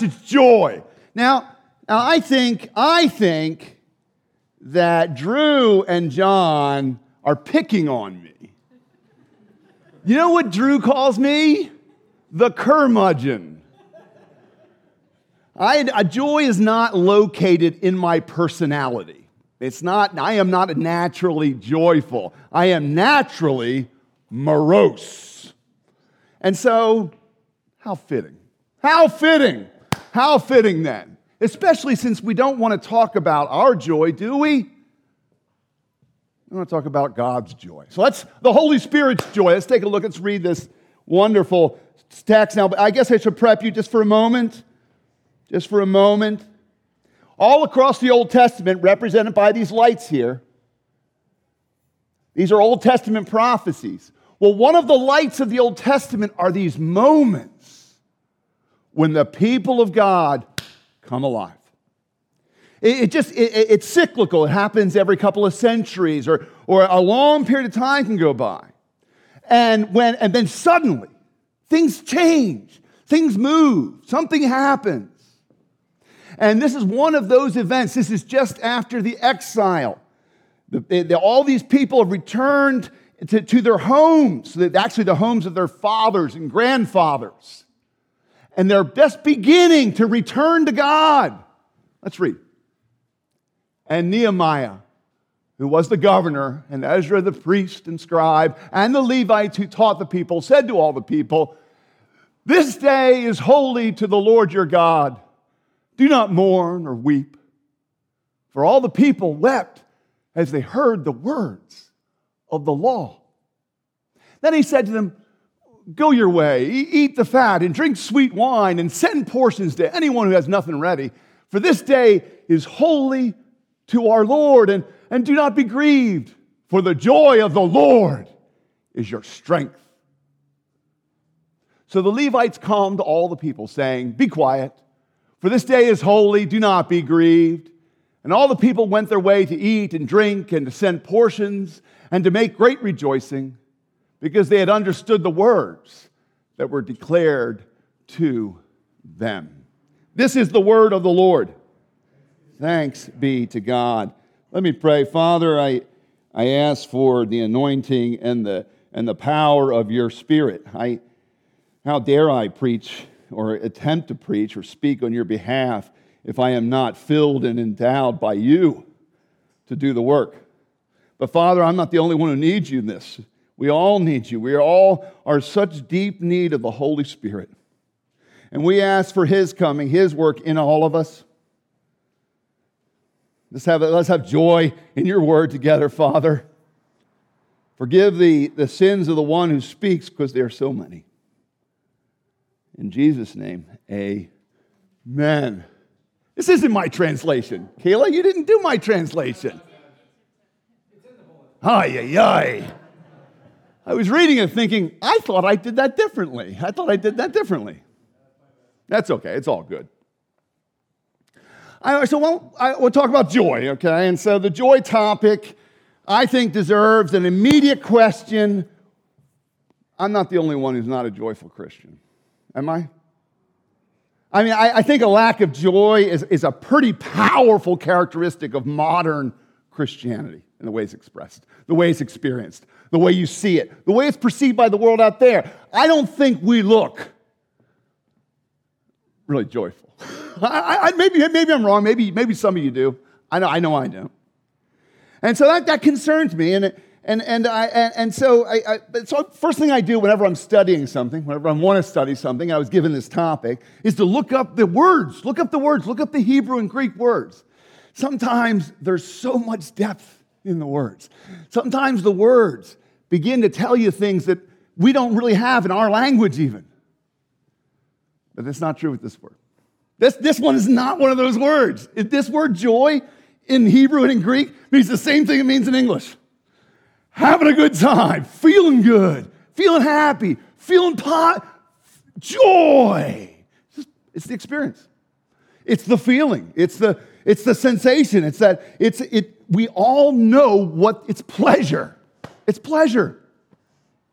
It's joy. Now, now I think, I think that Drew and John are picking on me. You know what Drew calls me? The curmudgeon. I, a joy is not located in my personality. It's not, I am not naturally joyful. I am naturally morose. And so, how fitting. How fitting. How fitting then. Especially since we don't want to talk about our joy, do we? We want to talk about God's joy. So let's, the Holy Spirit's joy. Let's take a look. Let's read this wonderful text now. But I guess I should prep you just for a moment. Just for a moment. All across the Old Testament, represented by these lights here, these are Old Testament prophecies. Well, one of the lights of the Old Testament are these moments when the people of God come alive. It, it just, it, it's cyclical. It happens every couple of centuries or, or a long period of time can go by. And, when, and then suddenly, things change, things move, something happens. And this is one of those events. This is just after the exile. The, the, all these people have returned to, to their homes, actually, the homes of their fathers and grandfathers. And they're just beginning to return to God. Let's read. And Nehemiah, who was the governor, and Ezra the priest and scribe, and the Levites who taught the people, said to all the people, This day is holy to the Lord your God. Do not mourn or weep. For all the people wept as they heard the words of the law. Then he said to them, Go your way, eat the fat, and drink sweet wine, and send portions to anyone who has nothing ready. For this day is holy to our Lord, and, and do not be grieved, for the joy of the Lord is your strength. So the Levites calmed all the people, saying, Be quiet, for this day is holy, do not be grieved. And all the people went their way to eat and drink and to send portions and to make great rejoicing because they had understood the words that were declared to them. This is the word of the Lord. Thanks be to God. Let me pray. Father, I, I ask for the anointing and the, and the power of your spirit. I, how dare I preach or attempt to preach or speak on your behalf if I am not filled and endowed by you to do the work? But Father, I'm not the only one who needs you in this. We all need you. We all are such deep need of the Holy Spirit. And we ask for his coming, his work in all of us. Let's have, let's have joy in your word together, Father. Forgive the, the sins of the one who speaks because there are so many. In Jesus' name, amen. This isn't my translation. Kayla, you didn't do my translation. Ay, ay, ay. I was reading it thinking, I thought I did that differently. I thought I did that differently. That's okay, it's all good. I, so we'll, I, we'll talk about joy, okay? And so the joy topic, I think, deserves an immediate question. I'm not the only one who's not a joyful Christian, am I? I mean, I, I think a lack of joy is, is a pretty powerful characteristic of modern Christianity in the way it's expressed, the way it's experienced, the way you see it, the way it's perceived by the world out there. I don't think we look really joyful. I, I, maybe, maybe I'm wrong. Maybe, maybe some of you do. I know I, know I don't. And so that, that concerns me. And, and, and, I, and, and so, I, I, so first thing I do whenever I'm studying something, whenever I want to study something, I was given this topic, is to look up the words. Look up the words. Look up the Hebrew and Greek words. Sometimes there's so much depth in the words. Sometimes the words begin to tell you things that we don't really have in our language, even. But that's not true with this word. This, this one is not one of those words. This word joy in Hebrew and in Greek means the same thing it means in English. Having a good time, feeling good, feeling happy, feeling pot, joy. It's the experience. It's the feeling. It's the, it's the sensation. It's that it's it we all know what it's pleasure. It's pleasure.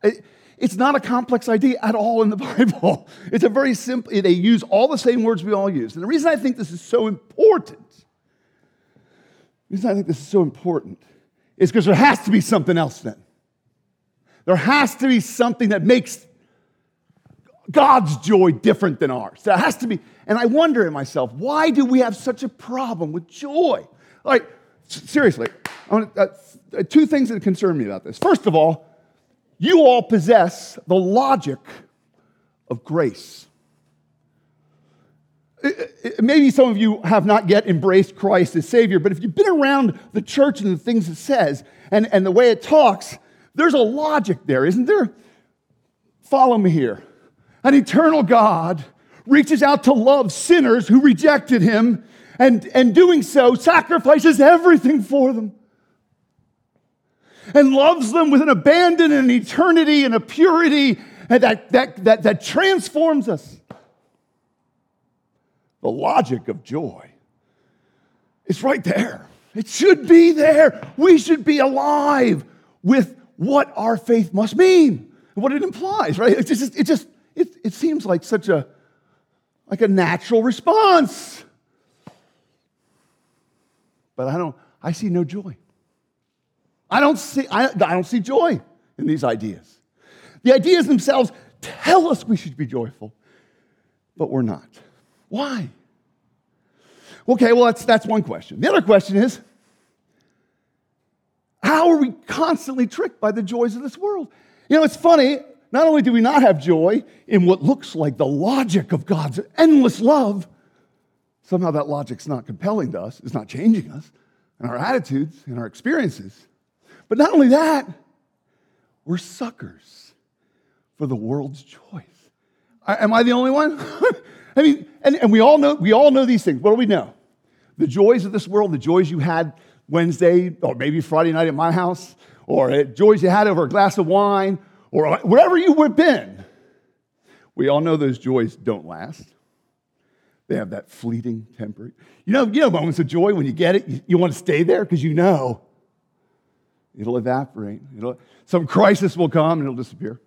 It, it's not a complex idea at all in the Bible. It's a very simple, they use all the same words we all use. And the reason I think this is so important, the reason I think this is so important is because there has to be something else then. There has to be something that makes God's joy different than ours. There has to be. And I wonder to myself, why do we have such a problem with joy? Like, seriously, uh, two things that concern me about this. First of all, you all possess the logic of grace. Maybe some of you have not yet embraced Christ as Savior, but if you've been around the church and the things it says and, and the way it talks, there's a logic there, isn't there? Follow me here. An eternal God reaches out to love sinners who rejected him, and, and doing so, sacrifices everything for them and loves them with an abandon and an eternity and a purity that, that, that, that transforms us. The logic of joy is right there. It should be there. We should be alive with what our faith must mean, and what it implies, right? It just, it just, it, it seems like such a, like a natural response. But I don't, I see no joy. I don't see, I, I don't see joy in these ideas. The ideas themselves tell us we should be joyful, but we're not. Why? Okay, well, that's, that's one question. The other question is how are we constantly tricked by the joys of this world? You know, it's funny. Not only do we not have joy in what looks like the logic of God's endless love, somehow that logic's not compelling to us, it's not changing us, and our attitudes and our experiences. But not only that, we're suckers for the world's joys. I, am I the only one? I mean, and, and we all know we all know these things. What do we know? The joys of this world, the joys you had Wednesday or maybe Friday night at my house, or joys you had over a glass of wine, or wherever you have been. We all know those joys don't last. They have that fleeting temper. You know, you know moments of joy when you get it, you, you want to stay there because you know it'll evaporate. It'll, some crisis will come and it'll disappear.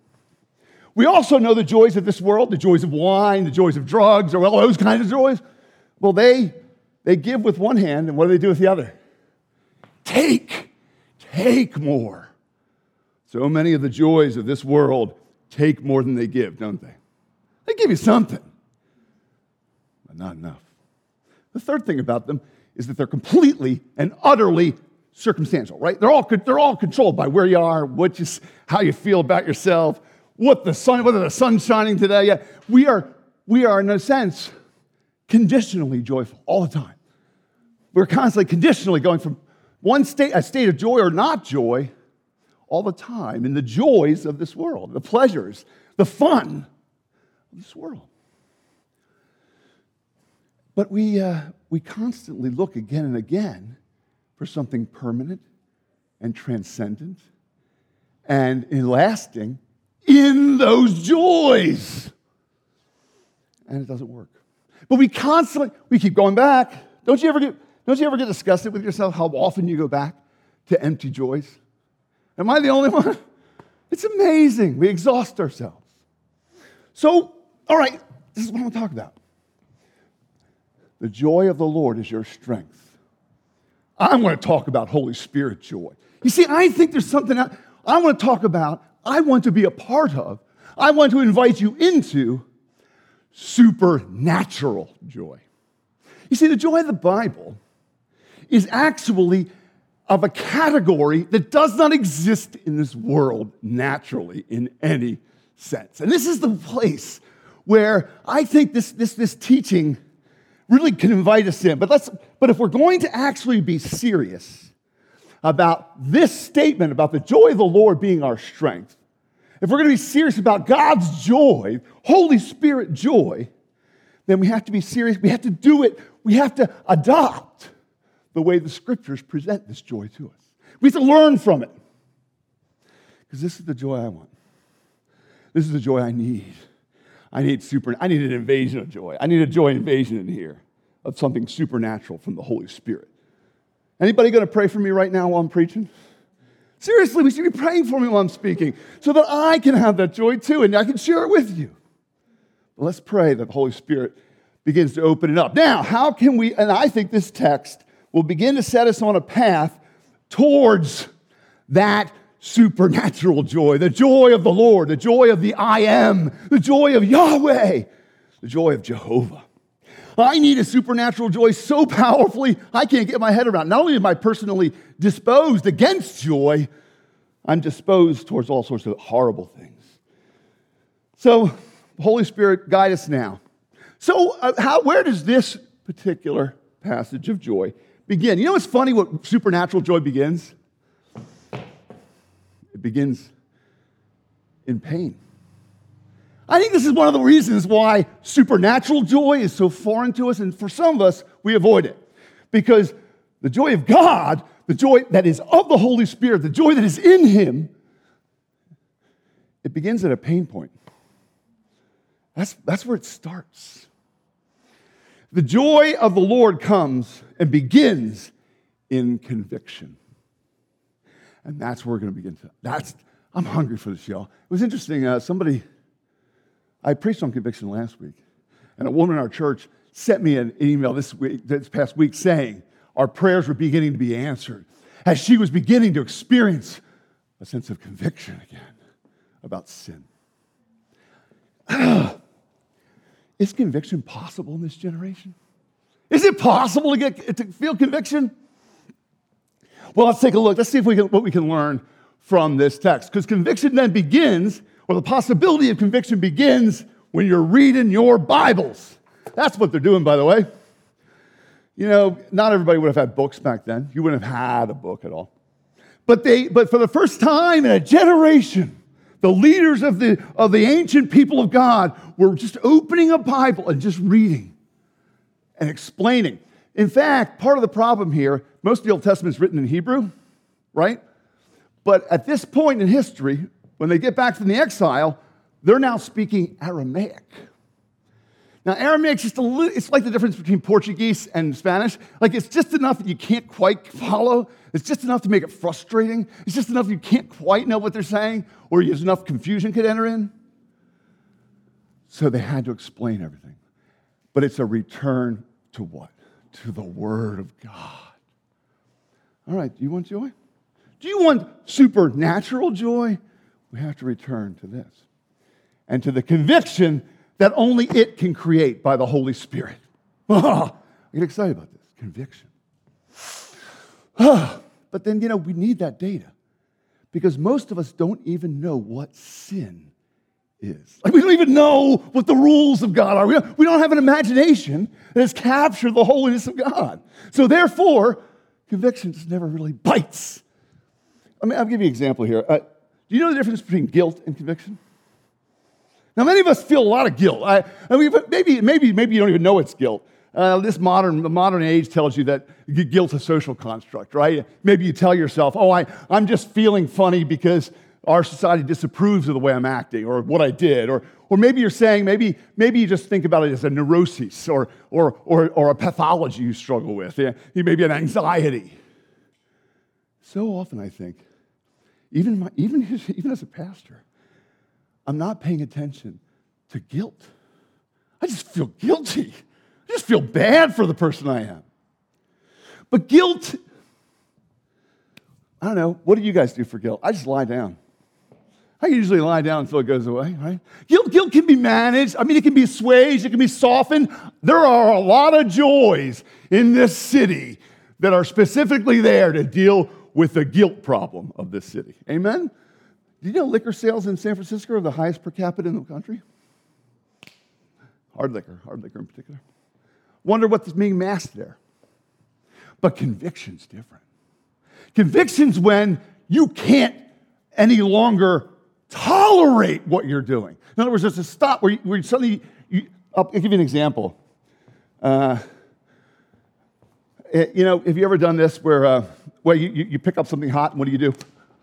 We also know the joys of this world, the joys of wine, the joys of drugs, or all those kinds of joys. Well, they, they give with one hand, and what do they do with the other? Take, take more. So many of the joys of this world take more than they give, don't they? They give you something, but not enough. The third thing about them is that they're completely and utterly circumstantial, right? They're all, they're all controlled by where you are, what you, how you feel about yourself, what the sun, whether the sun's shining today. Yeah, we are, we are, in a sense, conditionally joyful all the time. We're constantly conditionally going from one state, a state of joy or not joy, all the time in the joys of this world, the pleasures, the fun of this world. But we, uh, we constantly look again and again for something permanent and transcendent and lasting in those joys. And it doesn't work. But we constantly, we keep going back. Don't you ever get, don't you ever get disgusted with yourself how often you go back to empty joys? Am I the only one? It's amazing. We exhaust ourselves. So, all right, this is what I'm gonna talk about. The joy of the Lord is your strength. I want to talk about Holy Spirit joy. You see, I think there's something I want to talk about, I want to be a part of, I want to invite you into supernatural joy. You see, the joy of the Bible is actually of a category that does not exist in this world naturally in any sense. And this is the place where I think this, this, this teaching really can invite us in. But, let's, but if we're going to actually be serious about this statement about the joy of the Lord being our strength, if we're going to be serious about God's joy, Holy Spirit joy, then we have to be serious. We have to do it. We have to adopt the way the scriptures present this joy to us. We have to learn from it. Because this is the joy I want. This is the joy I need. I need super, I need an invasion of joy. I need a joy invasion in here of something supernatural from the Holy Spirit. Anybody going to pray for me right now while I'm preaching? Seriously, we should be praying for me while I'm speaking so that I can have that joy too and I can share it with you. But let's pray that the Holy Spirit begins to open it up. Now, how can we, and I think this text will begin to set us on a path towards that supernatural joy, the joy of the Lord, the joy of the I am, the joy of Yahweh, the joy of Jehovah. I need a supernatural joy so powerfully, I can't get my head around. Not only am I personally disposed against joy, I'm disposed towards all sorts of horrible things. So, Holy Spirit, guide us now. So, uh, how, where does this particular passage of joy begin? You know it's funny what supernatural joy begins? It begins in pain. I think this is one of the reasons why supernatural joy is so foreign to us, and for some of us, we avoid it. Because the joy of God, the joy that is of the Holy Spirit, the joy that is in Him, it begins at a pain point. That's, that's where it starts. The joy of the Lord comes and begins in conviction. And that's where we're going to begin to. That's, I'm hungry for this, y'all. It was interesting. Uh, somebody, I preached on conviction last week, and a woman in our church sent me an email this week, this past week, saying our prayers were beginning to be answered as she was beginning to experience a sense of conviction again about sin. Is conviction possible in this generation? Is it possible to get to feel conviction? Well, let's take a look. Let's see if we can, what we can learn from this text. Because conviction then begins, or the possibility of conviction begins when you're reading your Bibles. That's what they're doing, by the way. You know, not everybody would have had books back then. You wouldn't have had a book at all. But, they, but for the first time in a generation, the leaders of the, of the ancient people of God were just opening a Bible and just reading and explaining. In fact, part of the problem here, most of the Old Testament is written in Hebrew, right? But at this point in history, when they get back from the exile, they're now speaking Aramaic. Now, Aramaic just a little, it's like the difference between Portuguese and Spanish. Like, it's just enough that you can't quite follow. It's just enough to make it frustrating. It's just enough you can't quite know what they're saying, or there's enough confusion could enter in. So they had to explain everything. But it's a return to what? To the Word of God. All right, do you want joy? Do you want supernatural joy? We have to return to this and to the conviction that only it can create by the Holy Spirit. Oh, I get excited about this conviction. but then, you know, we need that data because most of us don't even know what sin is. Like, we don't even know what the rules of God are. We don't, we don't have an imagination that has captured the holiness of God. So, therefore, conviction just never really bites. I mean, I'll give you an example here. Uh, do you know the difference between guilt and conviction? Now, many of us feel a lot of guilt. I, I mean, maybe, maybe, maybe you don't even know it's guilt. Uh, this modern, modern age tells you that guilt's a social construct, right? Maybe you tell yourself, oh, I, I'm just feeling funny because our society disapproves of the way I'm acting or what I did. Or, or maybe you're saying, maybe, maybe you just think about it as a neurosis or, or, or, or a pathology you struggle with, yeah, maybe an anxiety. So often, I think, even, my, even, even as a pastor, I'm not paying attention to guilt. I just feel guilty. I just feel bad for the person I am. But guilt, I don't know, what do you guys do for guilt? I just lie down. I usually lie down until it goes away, right? Guilt, guilt can be managed. I mean, it can be assuaged, it can be softened. There are a lot of joys in this city that are specifically there to deal with the guilt problem of this city. Amen? Do you know liquor sales in San Francisco are the highest per capita in the country? Hard liquor, hard liquor in particular. Wonder what's being masked there. But conviction's different. Conviction's when you can't any longer tolerate what you're doing. In other words, there's a stop where you, where suddenly, you, I'll give you an example. Uh, eh, you know, have you ever done this where, uh, where you, you pick up something hot and what do you do?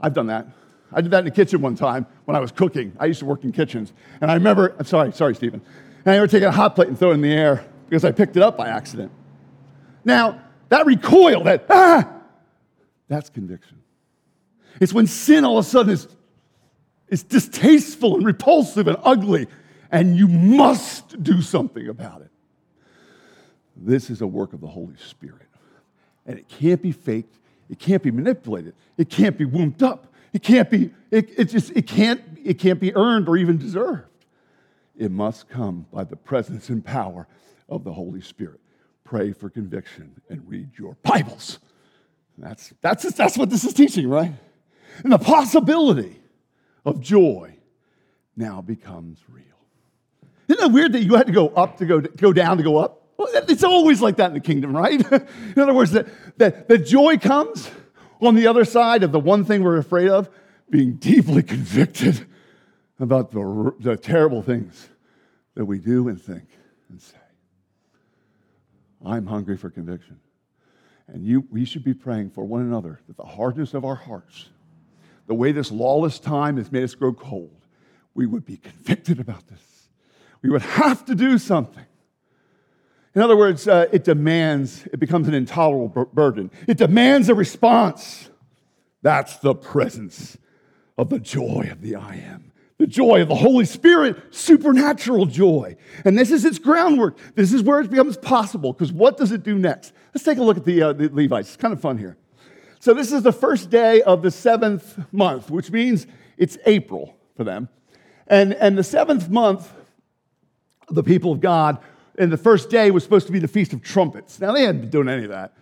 I've done that. I did that in the kitchen one time when I was cooking. I used to work in kitchens. And I remember, I'm sorry, sorry, Stephen. And I remember taking a hot plate and throwing it in the air because I picked it up by accident. Now, that recoil, that, ah, that's conviction. It's when sin all of a sudden is, is distasteful and repulsive and ugly, and you must do something about it. This is a work of the Holy Spirit. And it can't be faked, it can't be manipulated, it can't be wombed up, it can't be, it, it just, it can't, it can't be earned or even deserved. It must come by the presence and power of the Holy Spirit. Pray for conviction and read your Bibles. That's, that's, that's what this is teaching, right? And the possibility of joy now becomes real. Isn't that weird that you had to go up to go, go down to go up? Well, it's always like that in the kingdom, right? in other words, that, that, that joy comes on the other side of the one thing we're afraid of being deeply convicted about the, the terrible things that we do and think and say. I'm hungry for conviction. And you, we should be praying for one another that the hardness of our hearts, the way this lawless time has made us grow cold, we would be convicted about this. We would have to do something. In other words, uh, it demands, it becomes an intolerable burden. It demands a response. That's the presence of the joy of the I am. The joy of the Holy Spirit, supernatural joy. And this is its groundwork. This is where it becomes possible. Because what does it do next? Let's take a look at the, uh, the Levites. It's kind of fun here. So, this is the first day of the seventh month, which means it's April for them. And, and the seventh month, the people of God and the first day was supposed to be the Feast of Trumpets. Now, they hadn't been doing any of that.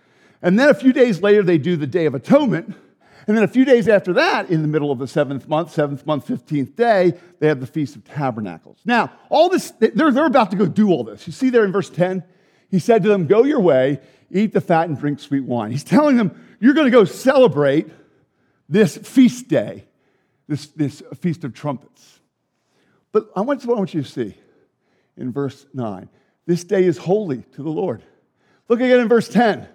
And then a few days later, they do the Day of Atonement. And then a few days after that, in the middle of the seventh month, seventh month, 15th day, they have the Feast of Tabernacles. Now, all this, they're, they're about to go do all this. You see there in verse 10, he said to them, Go your way, eat the fat, and drink sweet wine. He's telling them, You're going to go celebrate this feast day, this, this Feast of Trumpets. But I want, I want you to see in verse 9 this day is holy to the Lord. Look again in verse 10.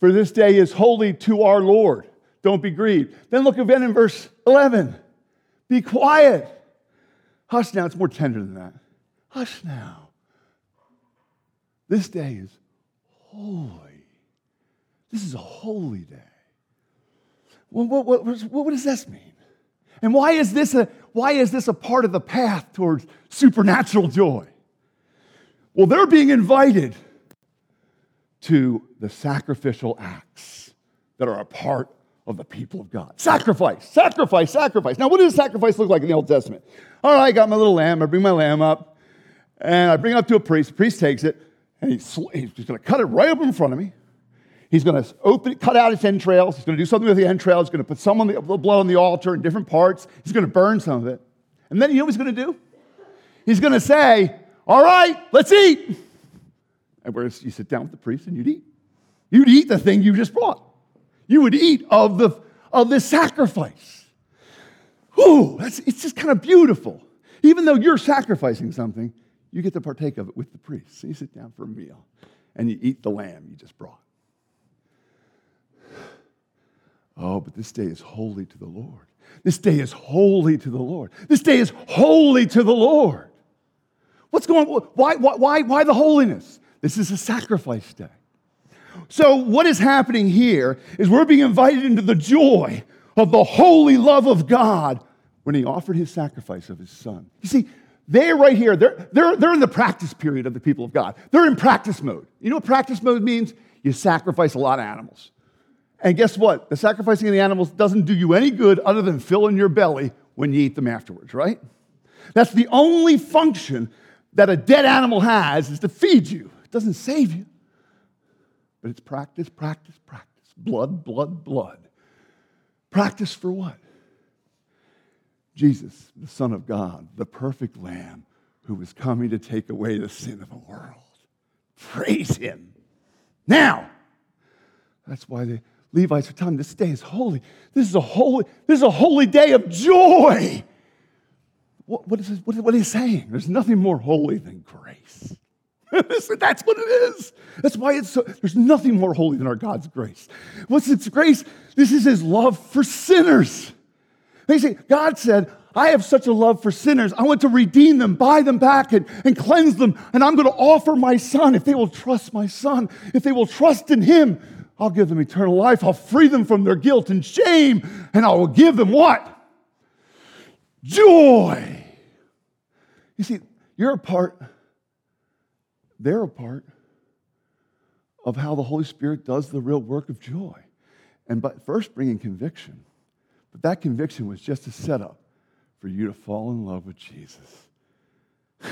For this day is holy to our Lord. Don't be grieved. Then look again in verse 11. Be quiet. Hush now. It's more tender than that. Hush now. This day is holy. This is a holy day. What, what, what, what does this mean? And why is this a, why is this a part of the path towards supernatural joy? Well, they're being invited to the sacrificial acts that are a part of the people of God. Sacrifice, sacrifice, sacrifice. Now, what does sacrifice look like in the Old Testament? All right, I got my little lamb. I bring my lamb up, and I bring it up to a priest. The priest takes it, and he's, he's just going to cut it right up in front of me. He's going to open cut out its entrails. He's going to do something with the entrails. He's going to put some of the blood on the altar in different parts. He's going to burn some of it. And then you know what he's going to do? He's going to say, all right, let's eat. And whereas you sit down with the priest and you'd eat. You'd eat the thing you just brought. You would eat of the of this sacrifice. That's, it's just kind of beautiful. Even though you're sacrificing something, you get to partake of it with the priest. So you sit down for a meal and you eat the lamb you just brought. Oh, but this day is holy to the Lord. This day is holy to the Lord. This day is holy to the Lord. What's going on? Why, why, why the holiness? This is a sacrifice day. So, what is happening here is we're being invited into the joy of the holy love of God when He offered His sacrifice of His Son. You see, they're right here. They're, they're, they're in the practice period of the people of God. They're in practice mode. You know what practice mode means? You sacrifice a lot of animals. And guess what? The sacrificing of the animals doesn't do you any good other than fill in your belly when you eat them afterwards, right? That's the only function that a dead animal has is to feed you. It doesn't save you. But it's practice, practice, practice. Blood, blood, blood. Practice for what? Jesus, the Son of God, the perfect Lamb who was coming to take away the sin of the world. Praise Him. Now, that's why the Levites are telling this day is holy. This is a holy, this is a holy day of joy. What, what, is this, what, what are you saying? There's nothing more holy than grace. That's what it is. That's why it's so, there's nothing more holy than our God's grace. What's its grace? This is his love for sinners. They say, God said, I have such a love for sinners. I want to redeem them, buy them back, and, and cleanse them. And I'm going to offer my son if they will trust my son, if they will trust in him. I'll give them eternal life. I'll free them from their guilt and shame. And I will give them what? Joy. You see, you're a part, they're a part of how the Holy Spirit does the real work of joy. And but first bringing conviction. But that conviction was just a setup for you to fall in love with Jesus.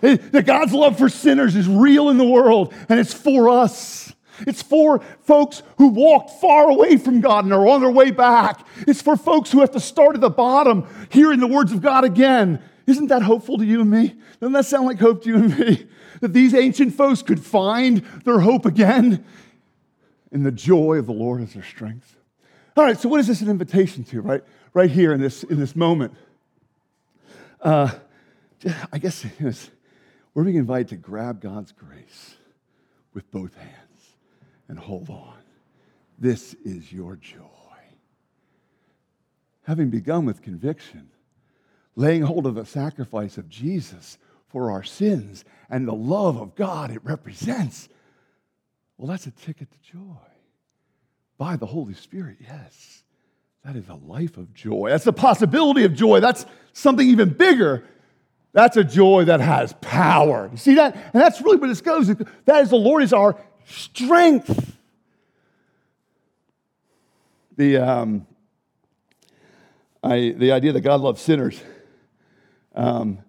that God's love for sinners is real in the world, and it's for us. It's for folks who walked far away from God and are on their way back. It's for folks who have to start at the bottom, hearing the words of God again. Isn't that hopeful to you and me? Doesn't that sound like hope to you and me? That these ancient folks could find their hope again in the joy of the Lord as their strength. All right, so what is this an invitation to, right? Right here in this, in this moment. Uh, I guess we're being invited to grab God's grace with both hands and hold on. This is your joy. Having begun with conviction, laying hold of the sacrifice of Jesus for our sins and the love of God it represents, well, that's a ticket to joy. By the Holy Spirit, yes. That is a life of joy. That's a possibility of joy. That's something even bigger. That's a joy that has power. You see that? And that's really where this goes. That is the Lord is our strength. The, um, I, the idea that God loves sinners, um,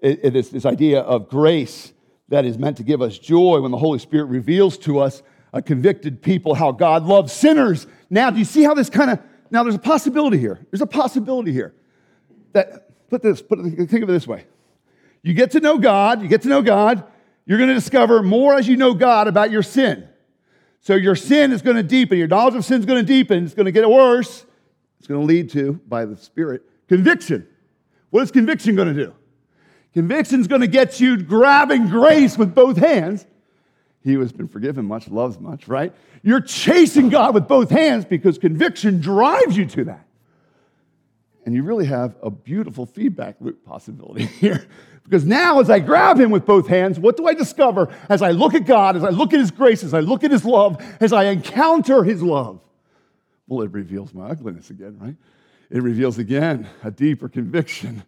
it, it is this idea of grace that is meant to give us joy when the Holy Spirit reveals to us, a convicted people, how God loves sinners. Now, do you see how this kind of, now there's a possibility here. There's a possibility here. That, put this, put, think of it this way. You get to know God, you get to know God, you're going to discover more as you know God about your sin. So your sin is going to deepen, your knowledge of sin is going to deepen, it's going to get worse. It's going to lead to, by the Spirit, conviction. What is conviction going to do? Conviction is going to get you grabbing grace with both hands. He who has been forgiven much loves much, right? You're chasing God with both hands because conviction drives you to that. And you really have a beautiful feedback loop possibility here. Because now, as I grab him with both hands, what do I discover as I look at God, as I look at his grace, as I look at his love, as I encounter his love? Well, it reveals my ugliness again, right? It reveals again a deeper conviction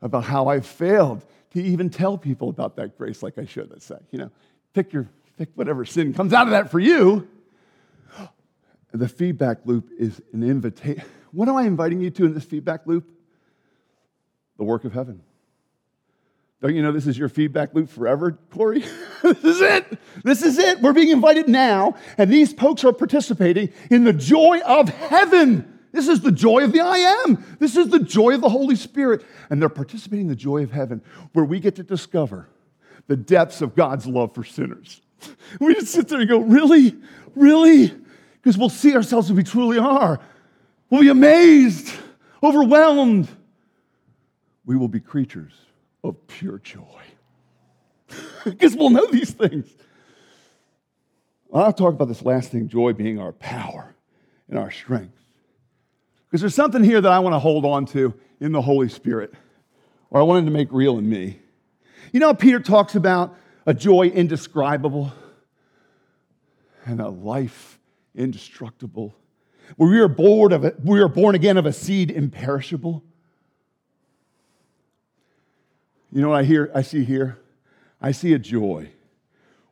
about how I failed to even tell people about that grace like I should, let's say. You know, pick your whatever sin comes out of that for you. The feedback loop is an invitation. What am I inviting you to in this feedback loop? The work of heaven. Don't you know this is your feedback loop forever, Corey? this is it. This is it. We're being invited now, and these folks are participating in the joy of heaven. This is the joy of the I am. This is the joy of the Holy Spirit. And they're participating in the joy of heaven, where we get to discover the depths of God's love for sinners. We just sit there and go, Really? Really? Because we'll see ourselves as we truly are. We'll be amazed, overwhelmed. We will be creatures of pure joy. because we'll know these things. I'll talk about this last thing joy being our power and our strength. Because there's something here that I want to hold on to in the Holy Spirit, or I wanted to make real in me. You know, Peter talks about a joy indescribable and a life indestructible. Where we are born of it, we are born again of a seed imperishable. You know what I hear I see here? I see a joy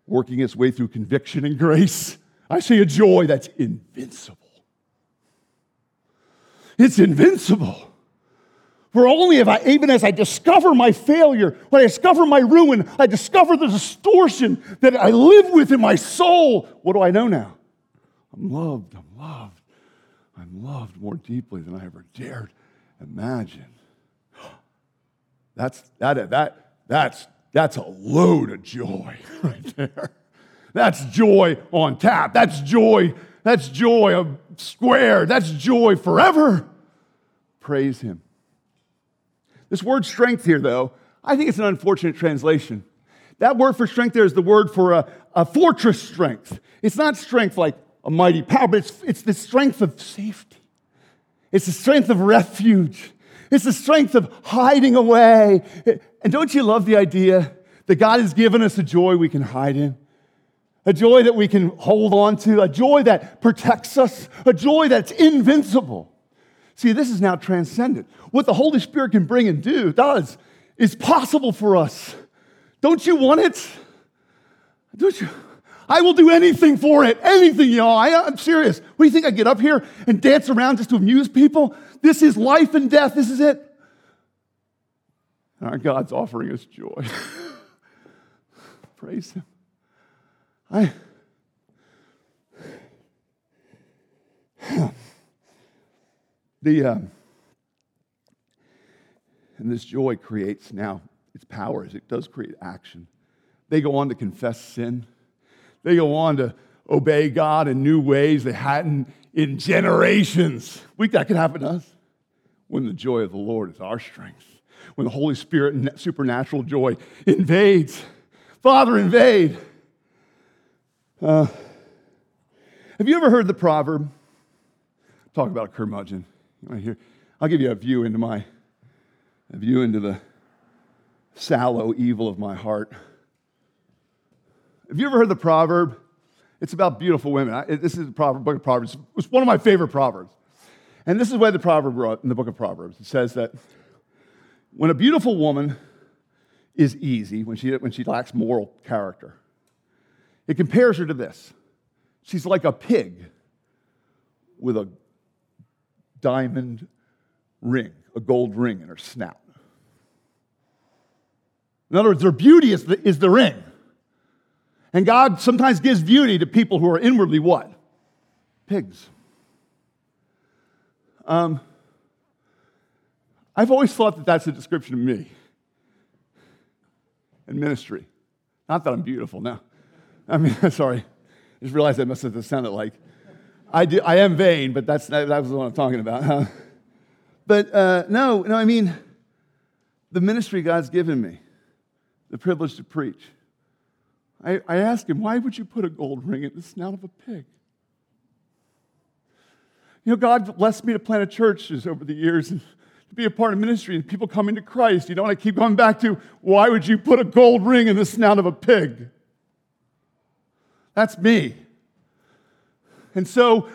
working its way through conviction and grace. I see a joy that's invincible. It's invincible. For only if I, even as I discover my failure, when I discover my ruin, I discover the distortion that I live with in my soul, what do I know now? I'm loved, I'm loved, I'm loved more deeply than I ever dared imagine. That's, that, that, that's, that's a load of joy right there. That's joy on tap. That's joy. That's joy squared. That's joy forever. Praise Him. This word strength here, though, I think it's an unfortunate translation. That word for strength there is the word for a, a fortress strength. It's not strength like a mighty power, but it's, it's the strength of safety. It's the strength of refuge. It's the strength of hiding away. And don't you love the idea that God has given us a joy we can hide in? a joy that we can hold on to, a joy that protects us, a joy that's invincible. See, this is now transcendent. What the Holy Spirit can bring and do does is possible for us. Don't you want it? Don't you? I will do anything for it. Anything, y'all. I, am serious. What do you think? I get up here and dance around just to amuse people? This is life and death. This is it. our God's offering us joy. Praise Him. I. The, uh, and this joy creates now its powers. It does create action. They go on to confess sin. They go on to obey God in new ways they hadn't in generations. We, that could happen to us when the joy of the Lord is our strength, when the Holy Spirit and supernatural joy invades. Father, invade. Uh, have you ever heard the proverb? Talk about a curmudgeon. Right here. I'll give you a view into my a view into the sallow evil of my heart. Have you ever heard the proverb? It's about beautiful women. I, this is the proverb, book of Proverbs. It's one of my favorite proverbs. And this is why the proverb wrote in the book of Proverbs. It says that when a beautiful woman is easy, when she, when she lacks moral character, it compares her to this. She's like a pig with a diamond ring, a gold ring in her snout. In other words, their beauty is the, is the ring. And God sometimes gives beauty to people who are inwardly what? Pigs. Um, I've always thought that that's a description of me and ministry. Not that I'm beautiful now. I mean, sorry. I just realized that must have sounded like I, do, I am vain, but that's, that, that was what I'm talking about. Huh? But uh, no, no, I mean, the ministry God's given me, the privilege to preach. I, I asked him, why would you put a gold ring in the snout of a pig? You know, God blessed me to plant a churches over the years and to be a part of ministry and people coming to Christ. You know, and I keep going back to, why would you put a gold ring in the snout of a pig? That's me. And so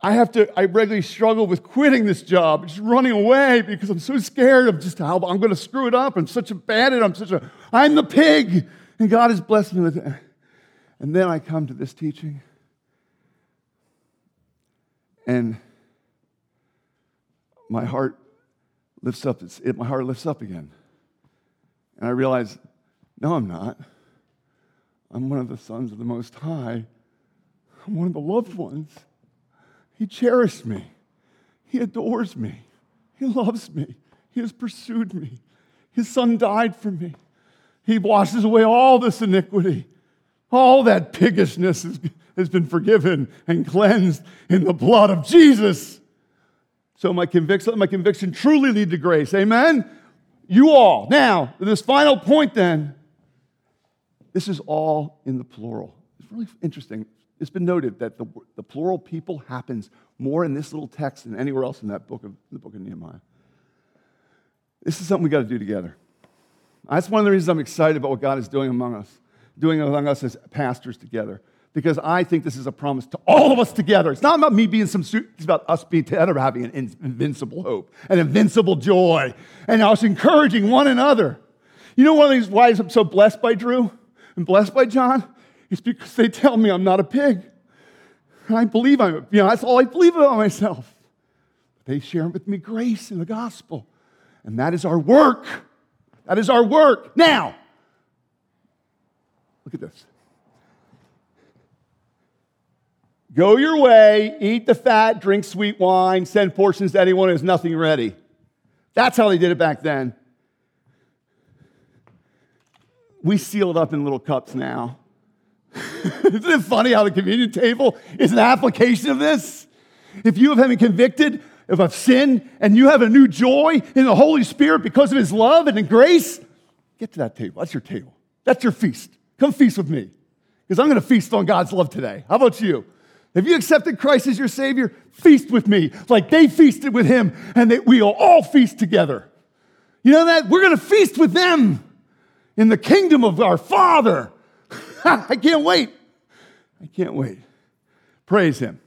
I have to, I regularly struggle with quitting this job, just running away because I'm so scared of just how I'm going to screw it up. I'm such a bad at. I'm such a, I'm the pig. And God has blessed me with it. And then I come to this teaching. And my heart lifts up. It's, It, my heart lifts up again. And I realize, no, I'm not. I'm one of the sons of the Most High. I'm one of the loved ones. He cherished me. He adores me. He loves me. He has pursued me. His son died for me. He washes away all this iniquity. All that piggishness has, has been forgiven and cleansed in the blood of Jesus. So my conviction, my conviction truly lead to grace. Amen? You all. Now, this final point then, this is all in the plural. It's really interesting it's been noted that the, the plural people happens more in this little text than anywhere else in that book of the book of Nehemiah. This is something we got to do together. That's one of the reasons I'm excited about what God is doing among us, doing among us as pastors together. Because I think this is a promise to all of us together. It's not about me being some, suit, it's about us being together, having an invincible hope, an invincible joy, and us encouraging one another. You know, one of these why I'm so blessed by Drew and blessed by John? It's because they tell me I'm not a pig. I believe I'm, you know, that's all I believe about myself. They share with me grace in the gospel. And that is our work. That is our work. Now, look at this. Go your way, eat the fat, drink sweet wine, send portions to anyone who has nothing ready. That's how they did it back then. We seal it up in little cups now. Isn't it funny how the communion table is an application of this? If you have been convicted of sin and you have a new joy in the Holy Spirit because of His love and in grace, get to that table. That's your table. That's your feast. Come feast with me because I'm going to feast on God's love today. How about you? Have you accepted Christ as your Savior, feast with me like they feasted with Him and that we'll all feast together. You know that? We're going to feast with them in the kingdom of our Father. I can't wait. I can't wait. Praise Him.